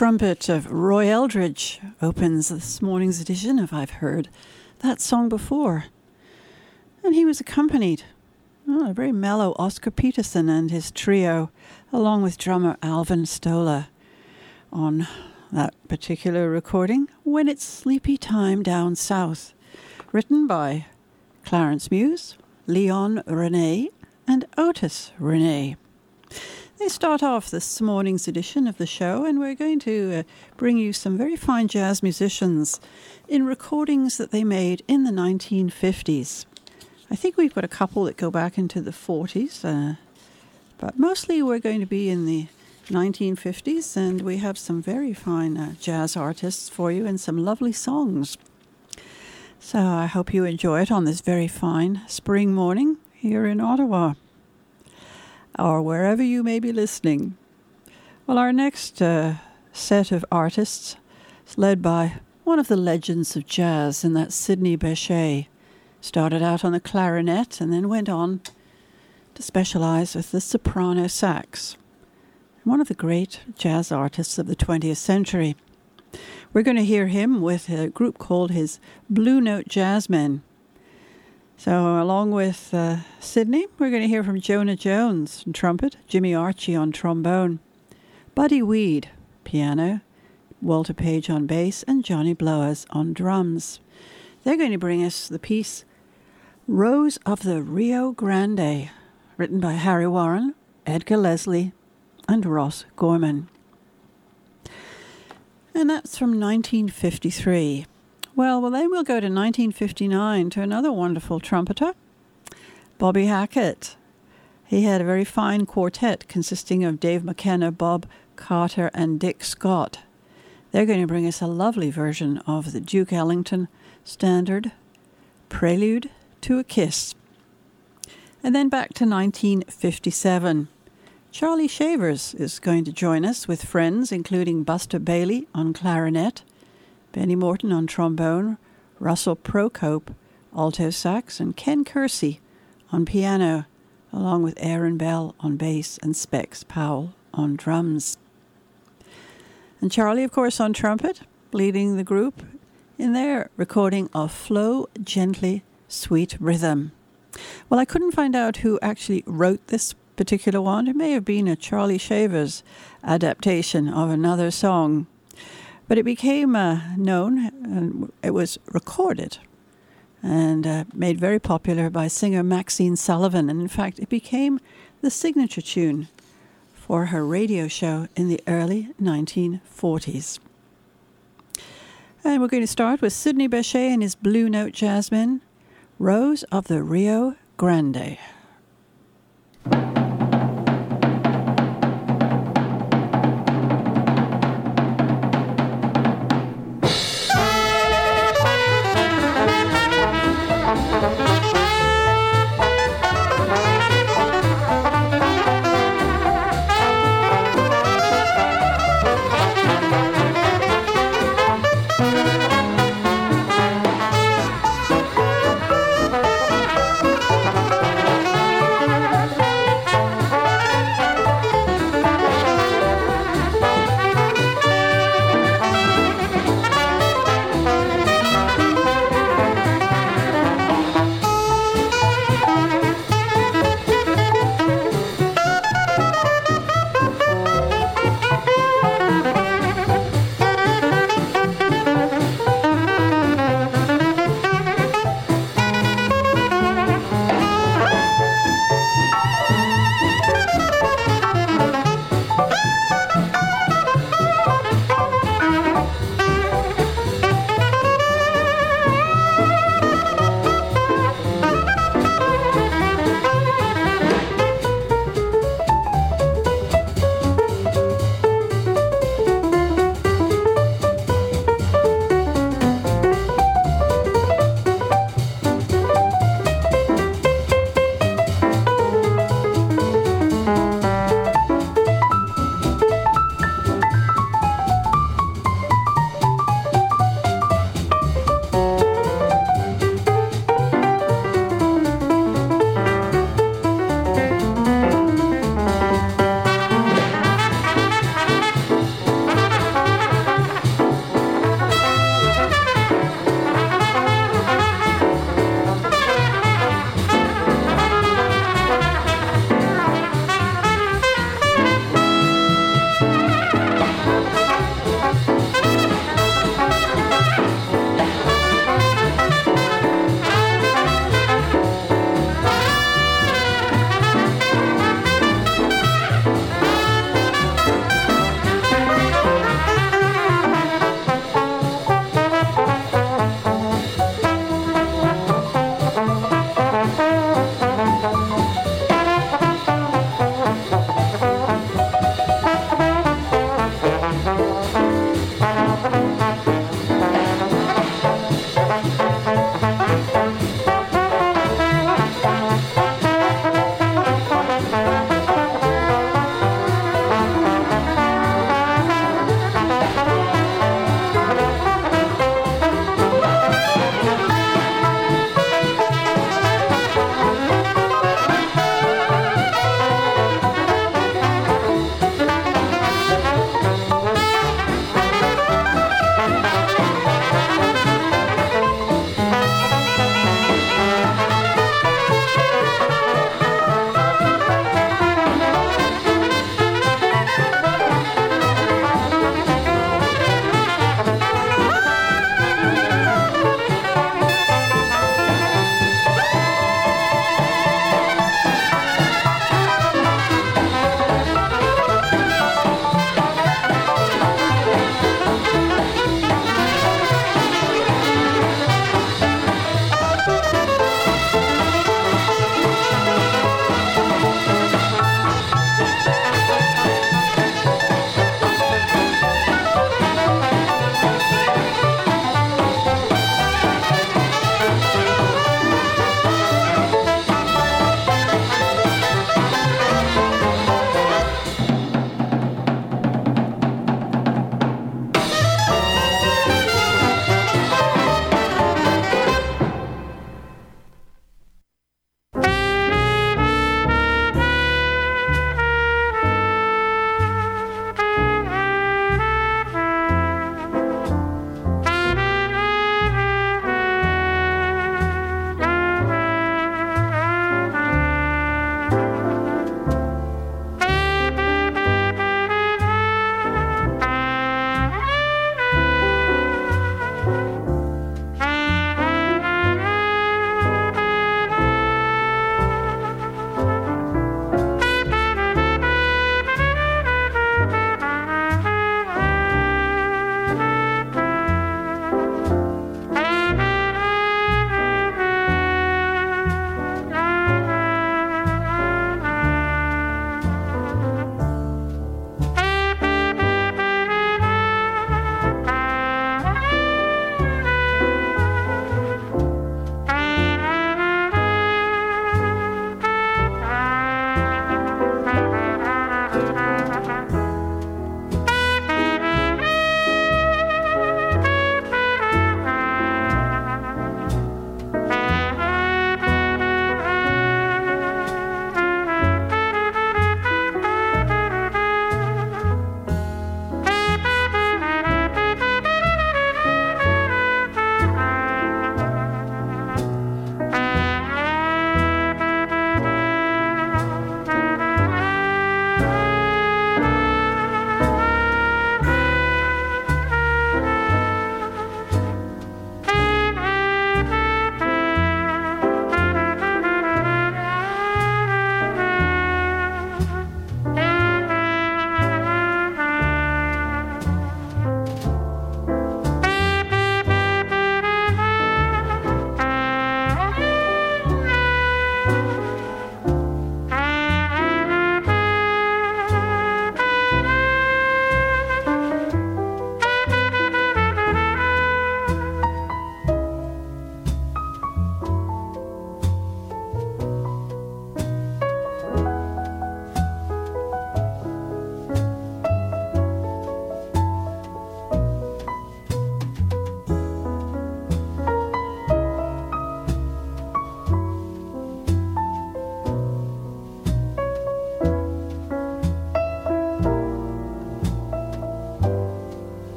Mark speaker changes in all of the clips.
Speaker 1: Trumpet of Roy Eldridge opens this morning's edition of I've Heard That Song Before. And he was accompanied oh, a very mellow Oscar Peterson and his trio, along with drummer Alvin Stoller, on that particular recording, When It's Sleepy Time Down South, written by Clarence Muse, Leon Rene, and Otis Rene. They start off this morning's edition of the show, and we're going to uh, bring you some very fine jazz musicians in recordings that they made in the 1950s. I think we've got a couple that go back into the 40s, uh, but mostly we're going to be in the 1950s, and we have some very fine uh, jazz artists for you and some lovely songs. So I hope you enjoy it on this very fine spring morning here in Ottawa or wherever you may be listening. Well, our next uh, set of artists is led by one of the legends of jazz, and that's Sidney Bechet. Started out on the clarinet and then went on to specialize with the soprano sax. One of the great jazz artists of the 20th century. We're going to hear him with a group called his Blue Note Jazzmen. So, along with uh, Sidney, we're going to hear from Jonah Jones on trumpet, Jimmy Archey on trombone, Buddy Weed, piano, Walter Page on bass, and Johnny Blowers on drums. They're going to bring us the piece Rose of the Rio Grande, written by Harry Warren, Edgar Leslie, and Ross Gorman. And that's from 1953. Well, well, then we'll go to 1959 to another wonderful trumpeter, Bobby Hackett. He had a very fine quartet consisting of Dave McKenna, Bob Carter, and Dick Scott. They're going to bring us a lovely version of the Duke Ellington standard, Prelude to a Kiss. And then back to 1957. Charlie Shavers is going to join us with friends, including Buster Bailey on clarinet, Benny Morton on trombone, Russell Procope, alto sax, and Ken Kersey on piano, along with Aaron Bell on bass and Specs Powell on drums. And Charlie, of course, on trumpet, leading the group in their recording of Flow Gently Sweet Rhythm. Well, I couldn't find out who actually wrote this particular one. It may have been a Charlie Shavers adaptation of another song but it became uh, known and it was recorded and uh, made very popular by singer Maxine Sullivan. And in fact, it became the signature tune for her radio show in the early 1940s. And we're going to start with Sidney Bechet and his Blue Note Jazzmen, Rose of the Rio Grande.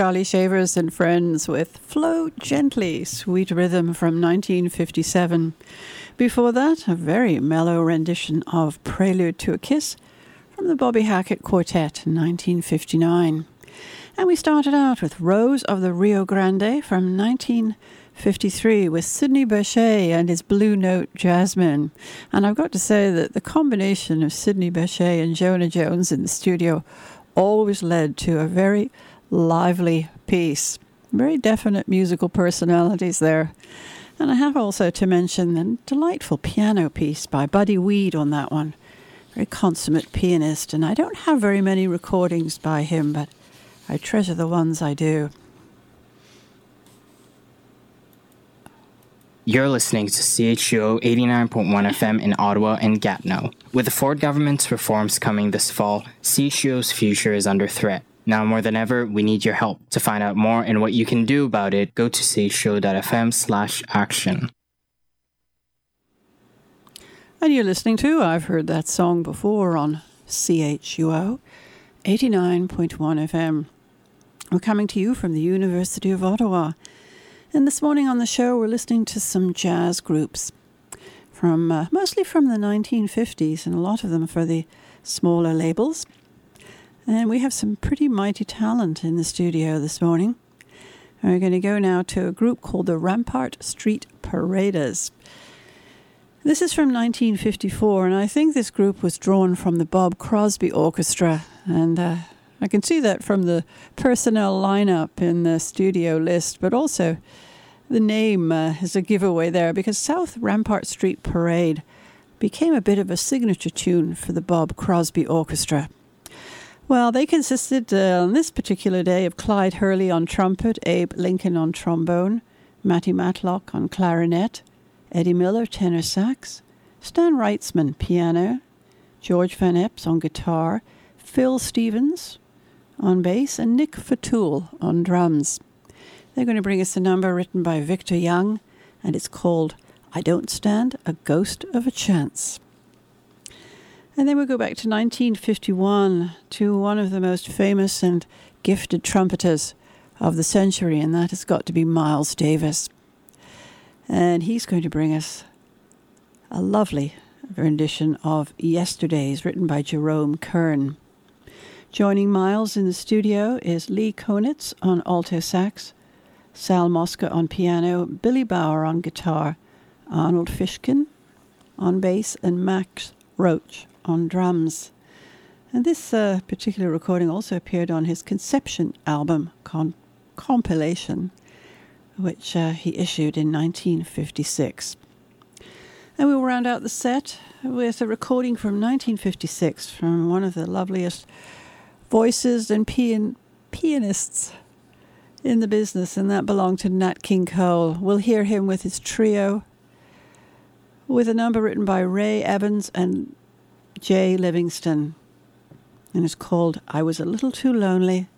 Speaker 1: Charlie Shavers and Friends with Flow Gently, Sweet Rhythm from 1957. Before that, a very mellow rendition of Prelude to a Kiss from the Bobby Hackett Quartet in 1959. And we started out with Rose of the Rio Grande from 1953 with Sidney Bechet and his Blue Note Jazzmen. And I've got to say that the combination of Sidney Bechet and Jonah Jones in the studio always led to a very lively piece. Very definite musical personalities there. And I have also to mention the delightful piano piece by Buddy Weed on that one. Very consummate pianist, and I don't have very many recordings by him, but I treasure the ones I do.
Speaker 2: You're listening to CHUO 89.1 FM in Ottawa and Gatineau. With the Ford government's reforms coming this fall, CHUO's future is under threat. Now more than ever, we need your help. To find out more and what you can do about it, go to CHUO.fm slash action.
Speaker 1: And you're listening to I've Heard That Song Before on CHUO 89.1 FM. We're coming to you from the University of Ottawa. And this morning on the show, we're listening to some jazz groups from uh, mostly from the 1950s, and a lot of them for the smaller labels. And we have some pretty mighty talent in the studio this morning. We're going to go now to a group called the Rampart Street Paraders. This is from 1954, and I think this group was drawn from the Bob Crosby Orchestra. And uh, I can see that from the personnel lineup in the studio list, but also the name uh, is a giveaway there because South Rampart Street Parade became a bit of a signature tune for the Bob Crosby Orchestra. Well, they consisted uh, on this particular day of Clyde Hurley on trumpet, Abe Lincoln on trombone, Matty Matlock on clarinet, Eddie Miller tenor sax, Stan Wrightsman piano, George Van Eps on guitar, Phil Stevens on bass, and Nick Fatool on drums. They're going to bring us a number written by Victor Young, and it's called I Don't Stand a Ghost of a Chance. And then we'll go back to 1951 to one of the most famous and gifted trumpeters of the century, and that has got to be Miles Davis. And he's going to bring us a lovely rendition of Yesterdays, written by Jerome Kern. Joining Miles in the studio is Lee Konitz on alto sax, Sal Mosca on piano, Billy Bauer on guitar, Arnold Fishkin on bass, and Max Roach on drums. And this uh, particular recording also appeared on his Conception album con- compilation, which uh, he issued in 1956. And we'll round out the set with a recording from 1956 from one of the loveliest voices and pian- pianists in the business, and that belonged to Nat King Cole. We'll hear him with his trio, with a number written by Ray Evans and Jay Livingston, and it's called I Was a Little Too Lonely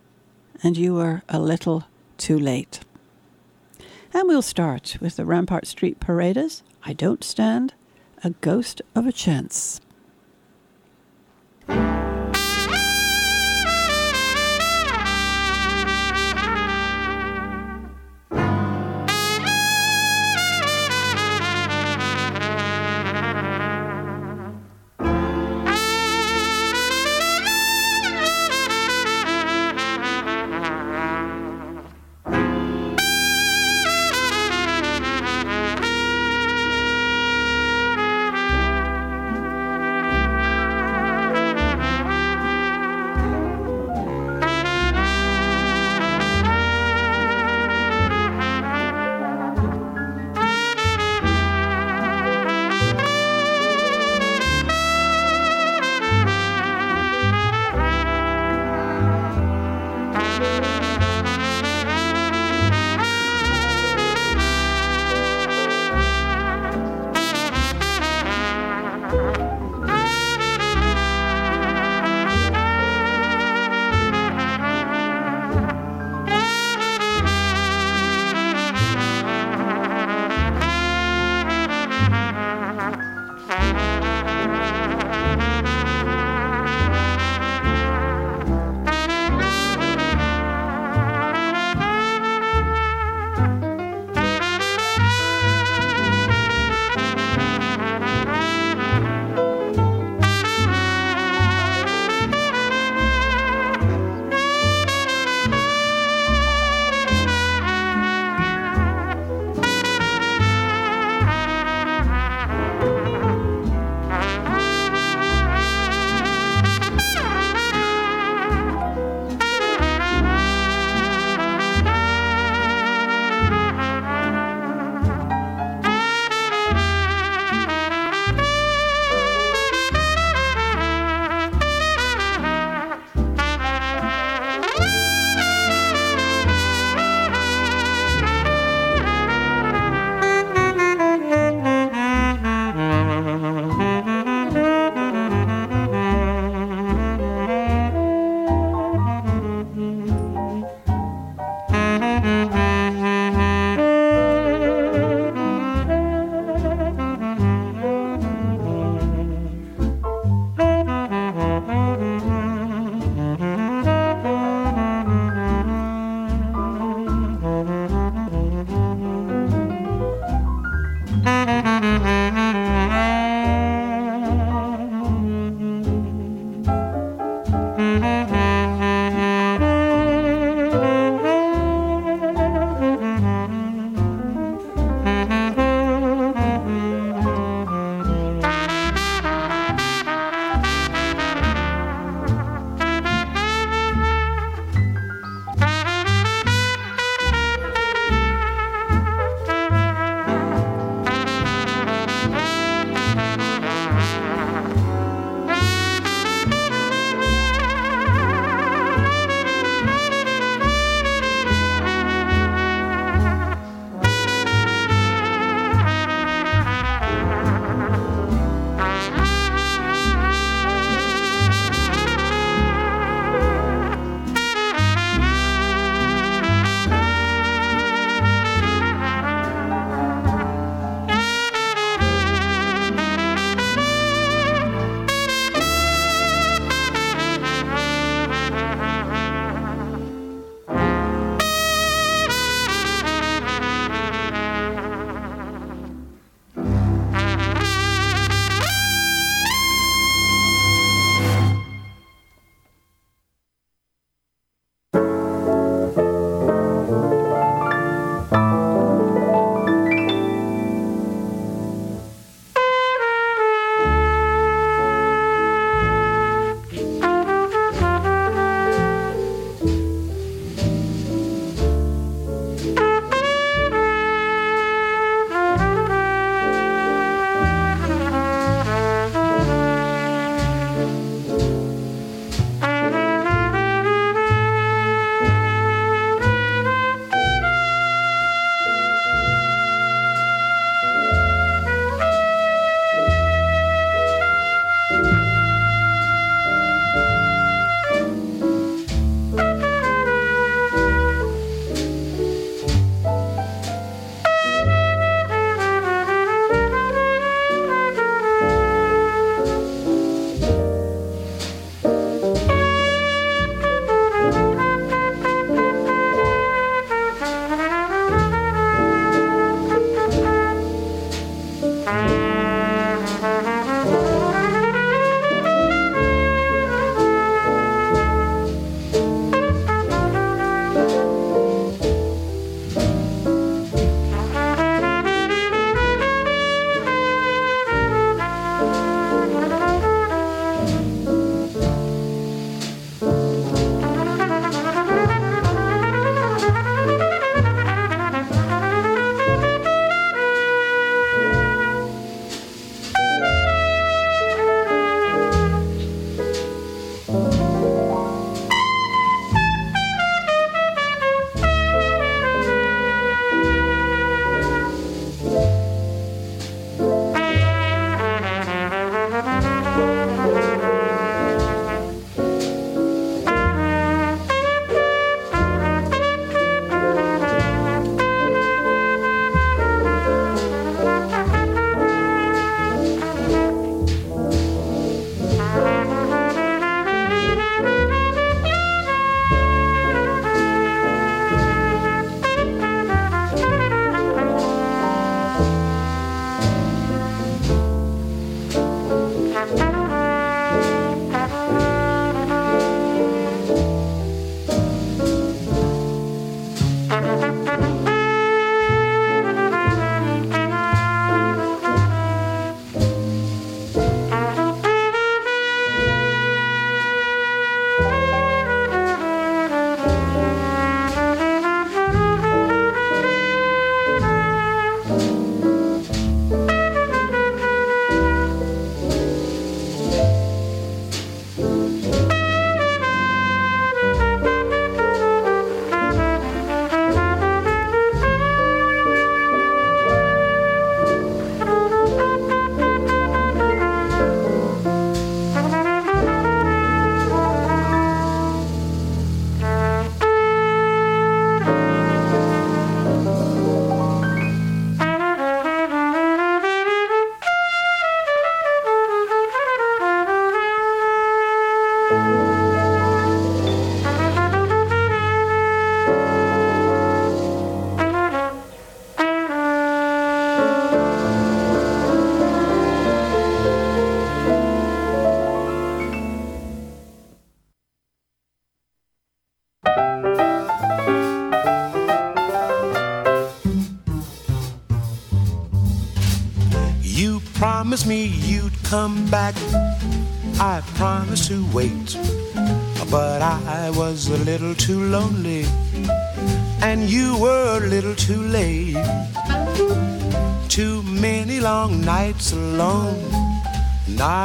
Speaker 1: and You Were a Little Too Late. And we'll start with the Rampart Street Paraders. I Don't Stand a Ghost of a Chance.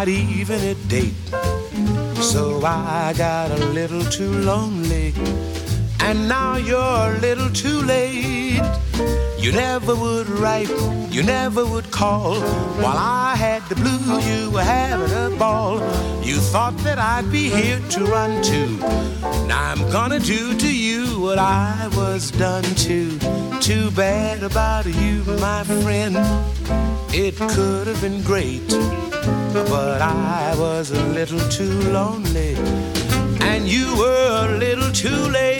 Speaker 3: Not even a date. So I got a little too lonely, and now you're a little too late. You never would write, you never would call. While I had the blues, you were having a ball. You thought that I'd be here to run to. Now I'm gonna do to you what I was done to. Too bad about you, my friend. It could have been great, but I was a little too lonely, and you were a little too late.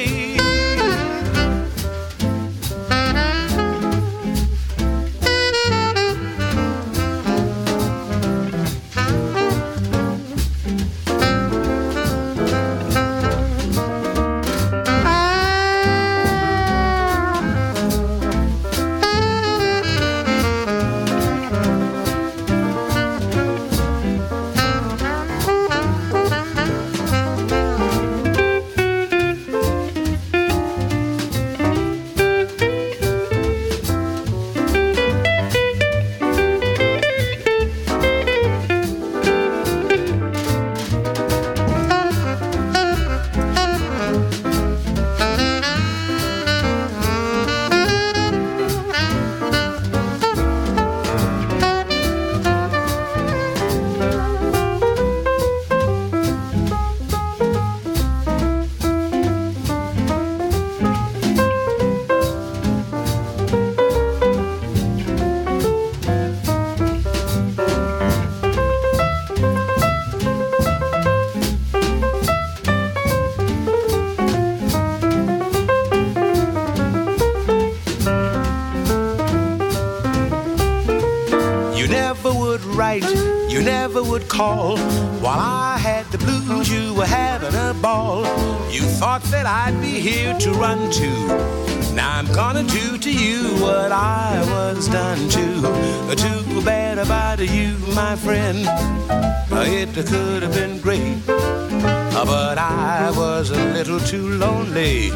Speaker 3: But I was a little too lonely,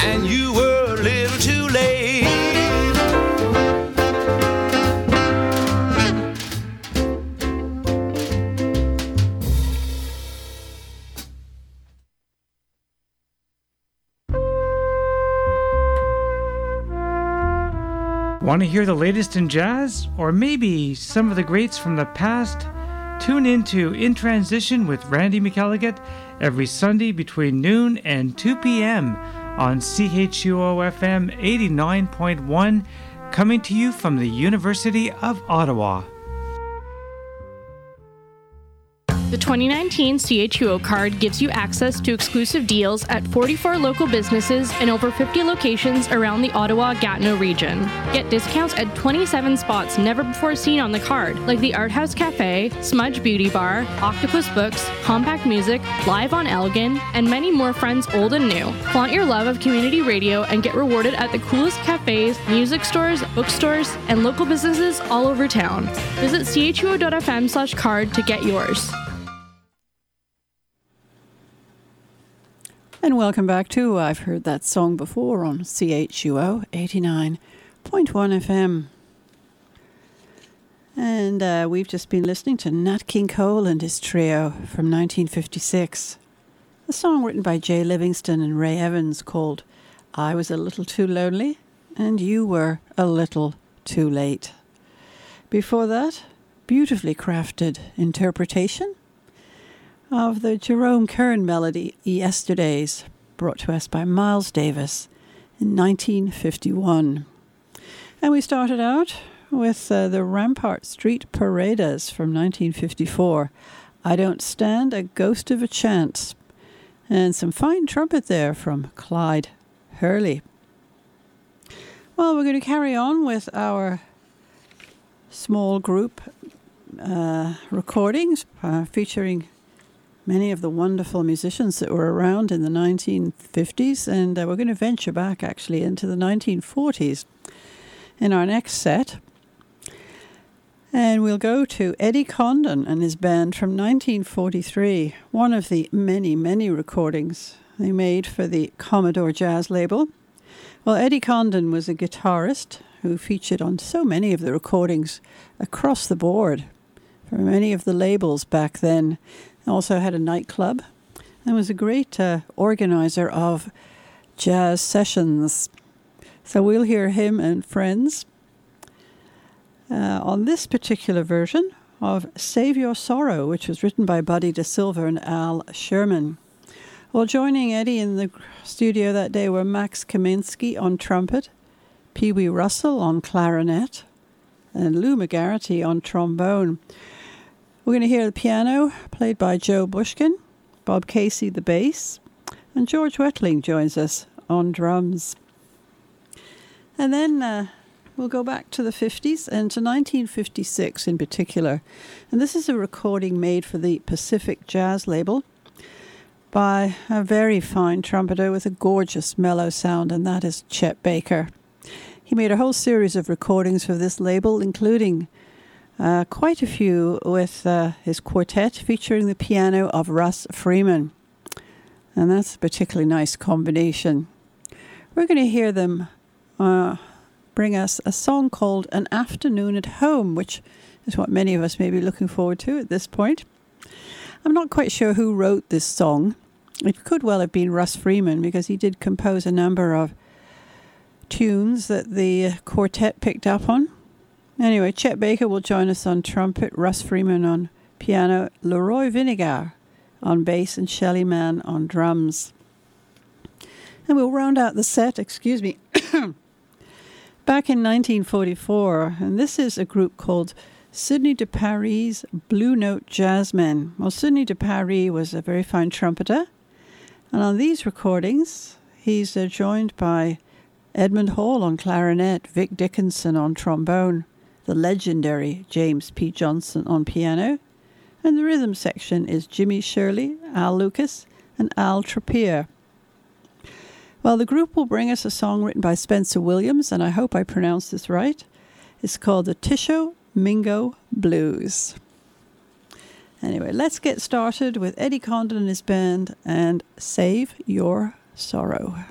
Speaker 3: and you were a little too late.
Speaker 4: Want to hear the latest in jazz? Or maybe some of the greats from the past? Tune in to In Transition with Randy McElligott every Sunday between noon and 2 p.m. on CHUO FM 89.1, coming to you from the University of Ottawa.
Speaker 5: 2019 CHUO card gives you access to exclusive deals at 44 local businesses and over 50 locations around the Ottawa Gatineau region. Get discounts at 27 spots never before seen on the card, like the Art House Cafe, Smudge Beauty Bar, Octopus Books, Compact Music, Live on Elgin, and many more friends old and new. Flaunt your love of community radio and get rewarded at the coolest cafes, music stores, bookstores, and local businesses all over town. Visit chuo.fm slash card to get yours.
Speaker 1: And welcome back to I've heard that song before on CHUO 89.1 FM. And uh, we've just been listening to Nat King Cole and his trio from 1956. A song written by Jay Livingston and Ray Evans called I Was a Little Too Lonely and You Were a Little Too Late. Before that, beautifully crafted interpretation of the Jerome Kern melody Yesterdays, brought to us by Miles Davis in 1951. And we started out with uh, the Rampart Street Paraders from 1954. I Don't Stand a Ghost of a Chance. And some fine trumpet there from Clyde Hurley. Well, we're going to carry on with our small group uh, recordings uh, featuring many of the wonderful musicians that were around in the 1950s, and uh, we're going to venture back actually into the 1940s in our next set. And we'll go to Eddie Condon and his band from 1943, one of the many, many recordings they made for the Commodore Jazz label. Well, Eddie Condon was a guitarist who featured on so many of the recordings across the board for many of the labels back then. Also had a nightclub and was a great uh, organizer of jazz sessions. So we'll hear him and friends uh, on this particular version of Save Your Sorrow, which was written by Buddy DeSylva and Al Sherman. Well, joining Eddie in the studio that day were Max Kaminsky on trumpet, Pee Wee Russell on clarinet, and Lou McGarity on trombone. We're going to hear the piano played by Joe Bushkin, Bob Casey the bass, and George Wettling joins us on drums. And then uh, we'll go back to the 50s and to 1956 in particular. And this is a recording made for the Pacific Jazz label by a very fine trumpeter with a gorgeous mellow sound, and that is Chet Baker. He made a whole series of recordings for this label, including uh, quite a few with uh, his quartet featuring the piano of Russ Freeman. And that's a particularly nice combination. We're going to hear them uh, bring us a song called An Afternoon at Home, which is what many of us may be looking forward to at this point. I'm not quite sure who wrote this song. It could well have been Russ Freeman because he did compose a number of tunes that the quartet picked up on. Anyway, Chet Baker will join us on trumpet, Russ Freeman on piano, Leroy Vinnegar on bass, and Shelly Manne on drums. And we'll round out the set, excuse me, back in 1944, and this is a group called Sidney de Paris' Blue Note Jazzmen. Well, Sidney de Paris was a very fine trumpeter, and on these recordings, he's uh, joined by Edmund Hall on clarinet, Vic Dickenson on trombone, the legendary James P. Johnson on piano, and the rhythm section is Jimmy Shirley, Al Lucas, and Al Trappier. Well, the group will bring us a song written by Spencer Williams, and I hope I pronounced this right. It's called the Tisho Mingo Blues. Anyway, let's get started with Eddie Condon and his band and Save Your Sorrow.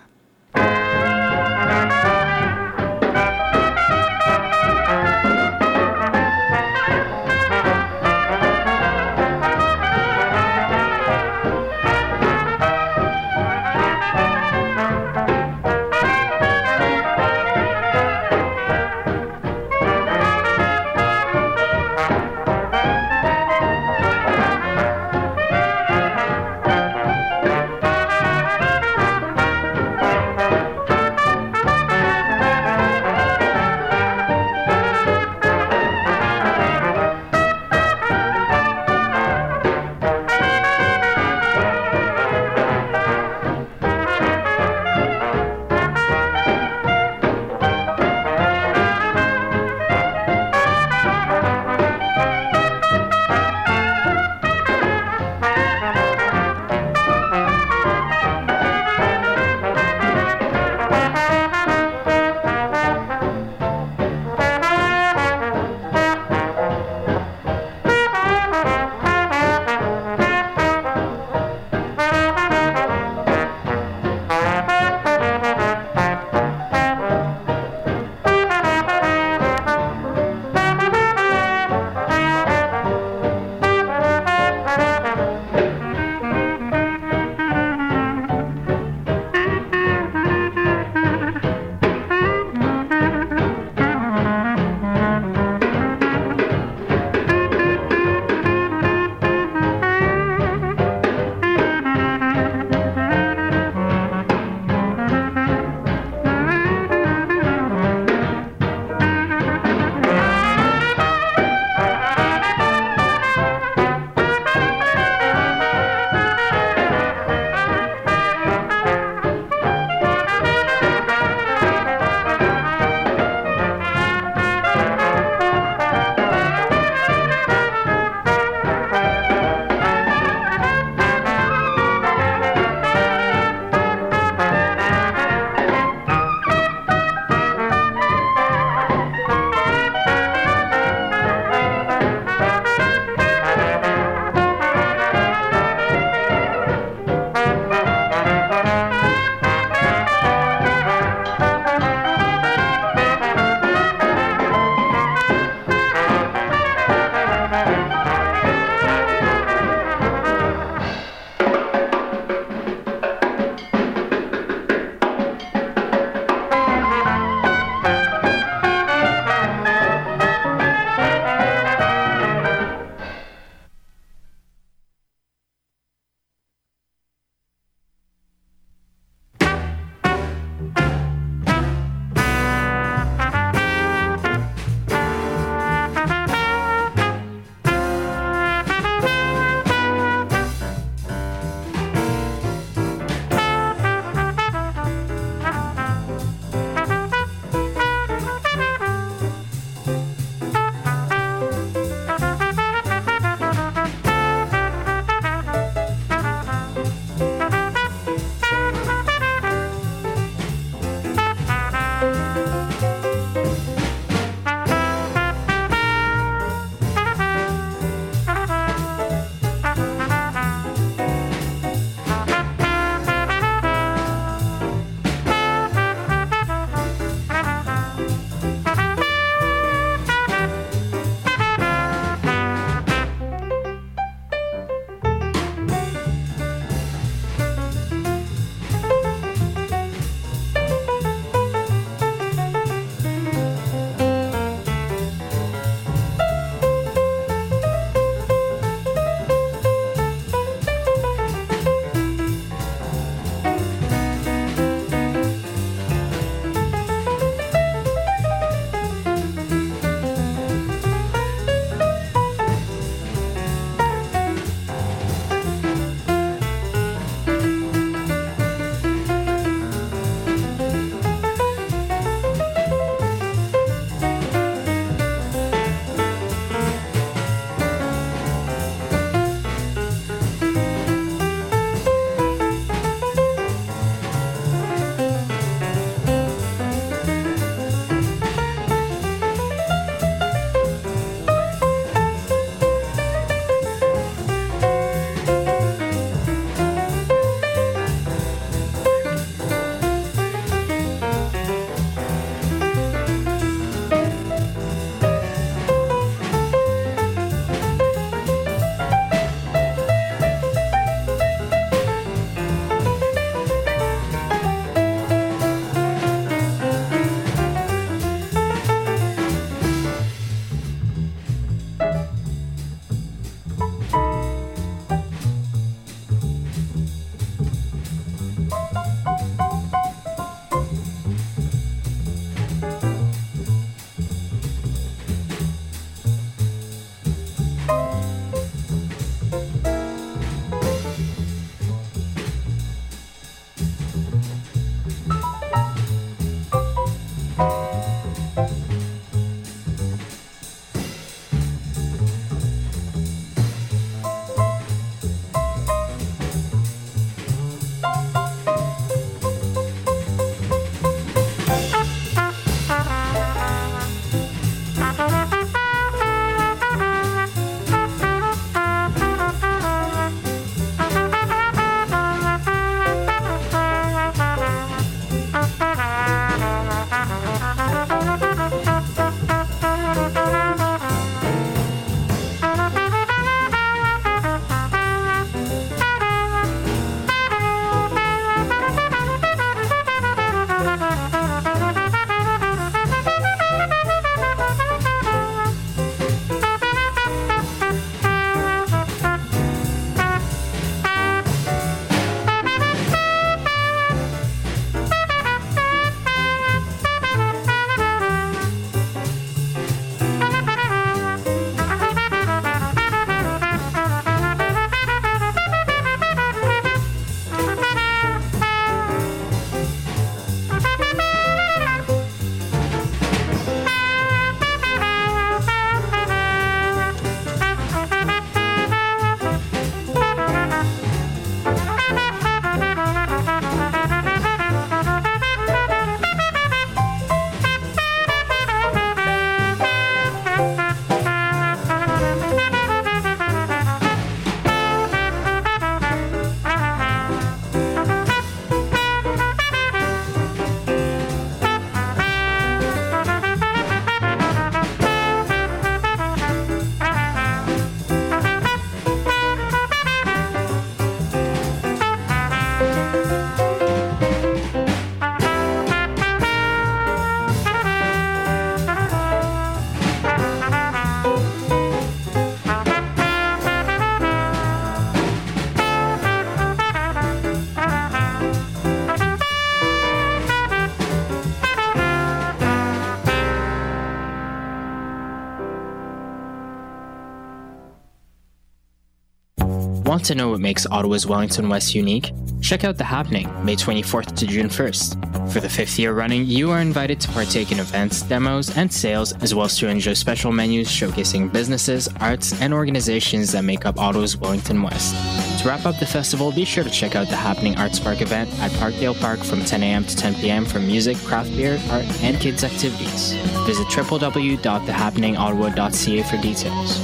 Speaker 2: To know what makes Ottawa's Wellington West unique? Check out The Happening, May 24th to June 1st. For the fifth year running, you are invited to partake in events, demos, and sales, as well as to enjoy special menus showcasing businesses, arts, and organizations that make up Ottawa's Wellington West. To wrap up the festival, be sure to check out the Happening Arts Park event at Parkdale Park from 10 a.m. to 10 p.m. for music, craft beer, art, and kids' activities. Visit www.thehappeningottawa.ca for details.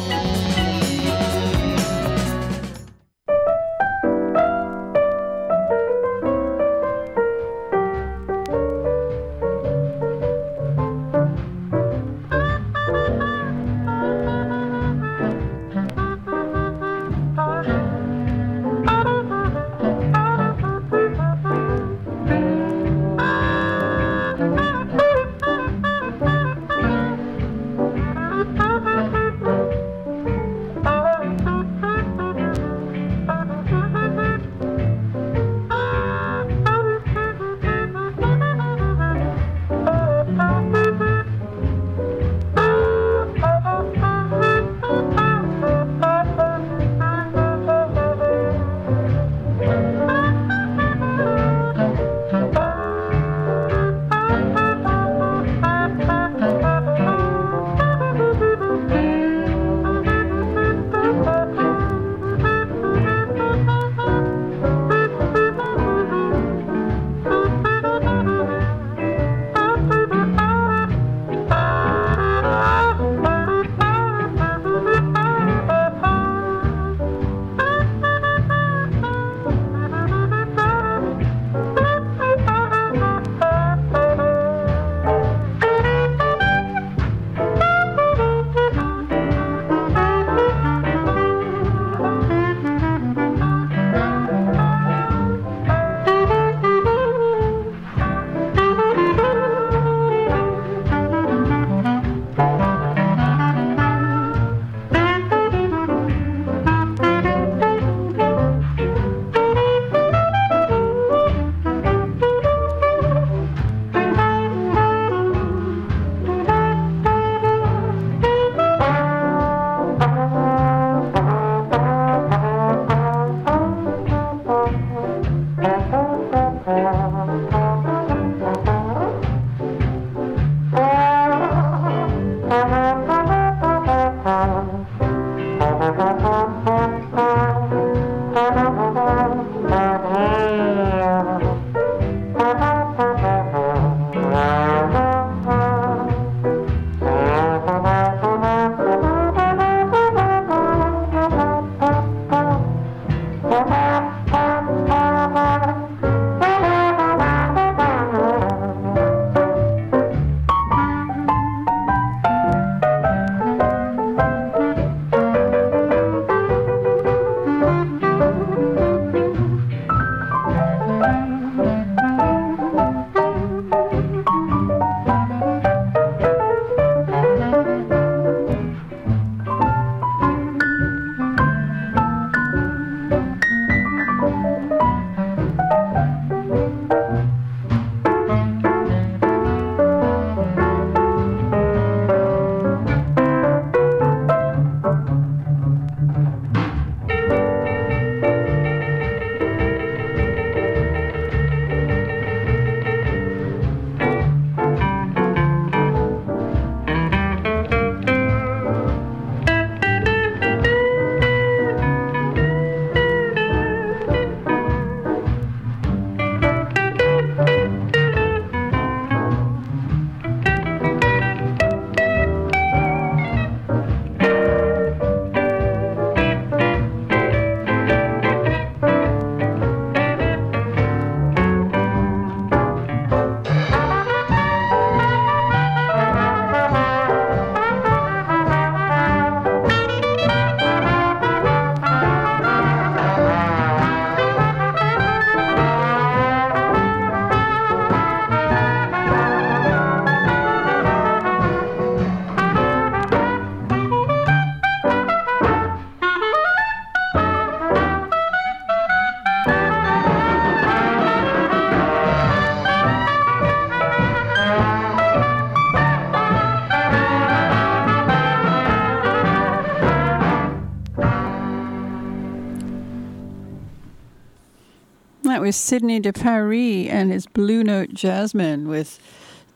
Speaker 1: Was Sidney de Paris and his Blue Note Jazzmen with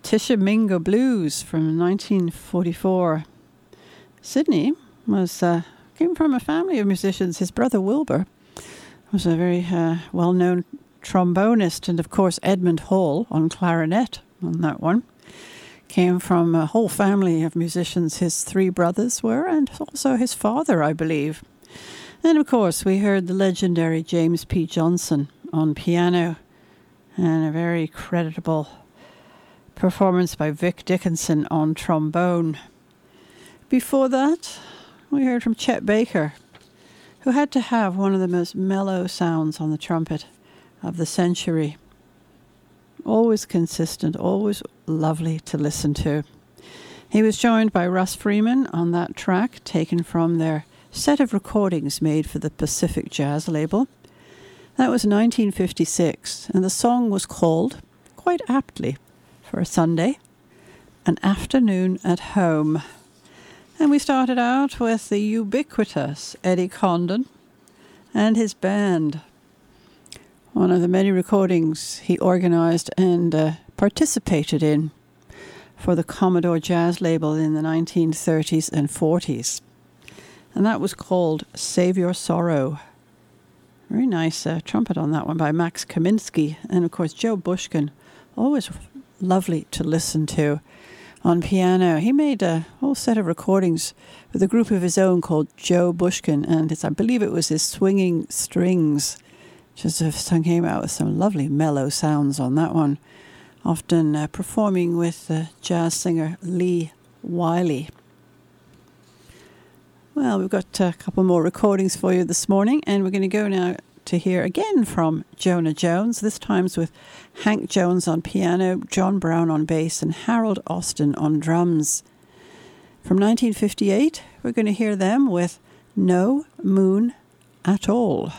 Speaker 1: Tishomingo Blues from 1944. Sidney was uh, came from a family of musicians. His brother Wilbur was a very uh, well-known trombonist, and of course Edmund Hall on clarinet on that one. Came from a whole family of musicians. His three brothers were, and also his father, I believe. And of course, we heard the legendary James P. Johnson on piano, and a very creditable performance by Vic Dickenson on trombone. Before that, we heard from Chet Baker, who had to have one of the most mellow sounds on the trumpet of the century. Always consistent, always lovely to listen to. He was joined by Russ Freeman on that track, taken from their set of recordings made for the Pacific Jazz label. That was 1956, and the song was called, quite aptly, for a Sunday, An Afternoon at Home. And we started out with the ubiquitous Eddie Condon and his band. One of the many recordings he organized and uh, participated in for the Commodore Jazz label in the 1930s and 40s. And that was called Save Your Sorrow. Very nice uh, trumpet on that one by Max Kaminsky. And of course, Joe Bushkin, always lovely to listen to on piano. He made a whole set of recordings with a group of his own called Joe Bushkin, and I believe it was his Swinging Strings. Just came out with some lovely mellow sounds on that one, often uh, performing with the jazz singer Lee Wiley. Well, we've got a couple more recordings for you this morning, and we're going to go now to hear again from Jonah Jones, this time's with Hank Jones on piano, John Brown on bass, and Harold Austin on drums. From 1958, we're going to hear them with No Moon at All.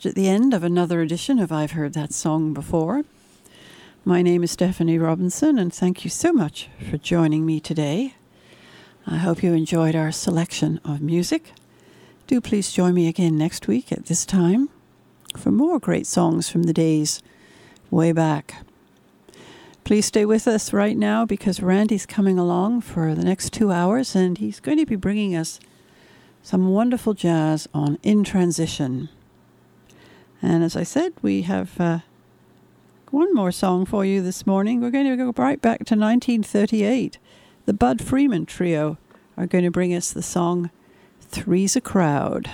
Speaker 1: At the end of another edition of I've Heard That Song Before. My name is Stephanie Robinson, and thank you so much for joining me today. I hope you enjoyed our selection of music. Do please join me again next week at this time for more great songs from the days way back. Please stay with us right now because Randy's coming along for the next two hours and he's going to be bringing us some wonderful jazz on In Transition. And as I said, we have uh, one more song for you this morning. We're going to go right back to 1938. The Bud Freeman Trio are going to bring us the song Three's a Crowd.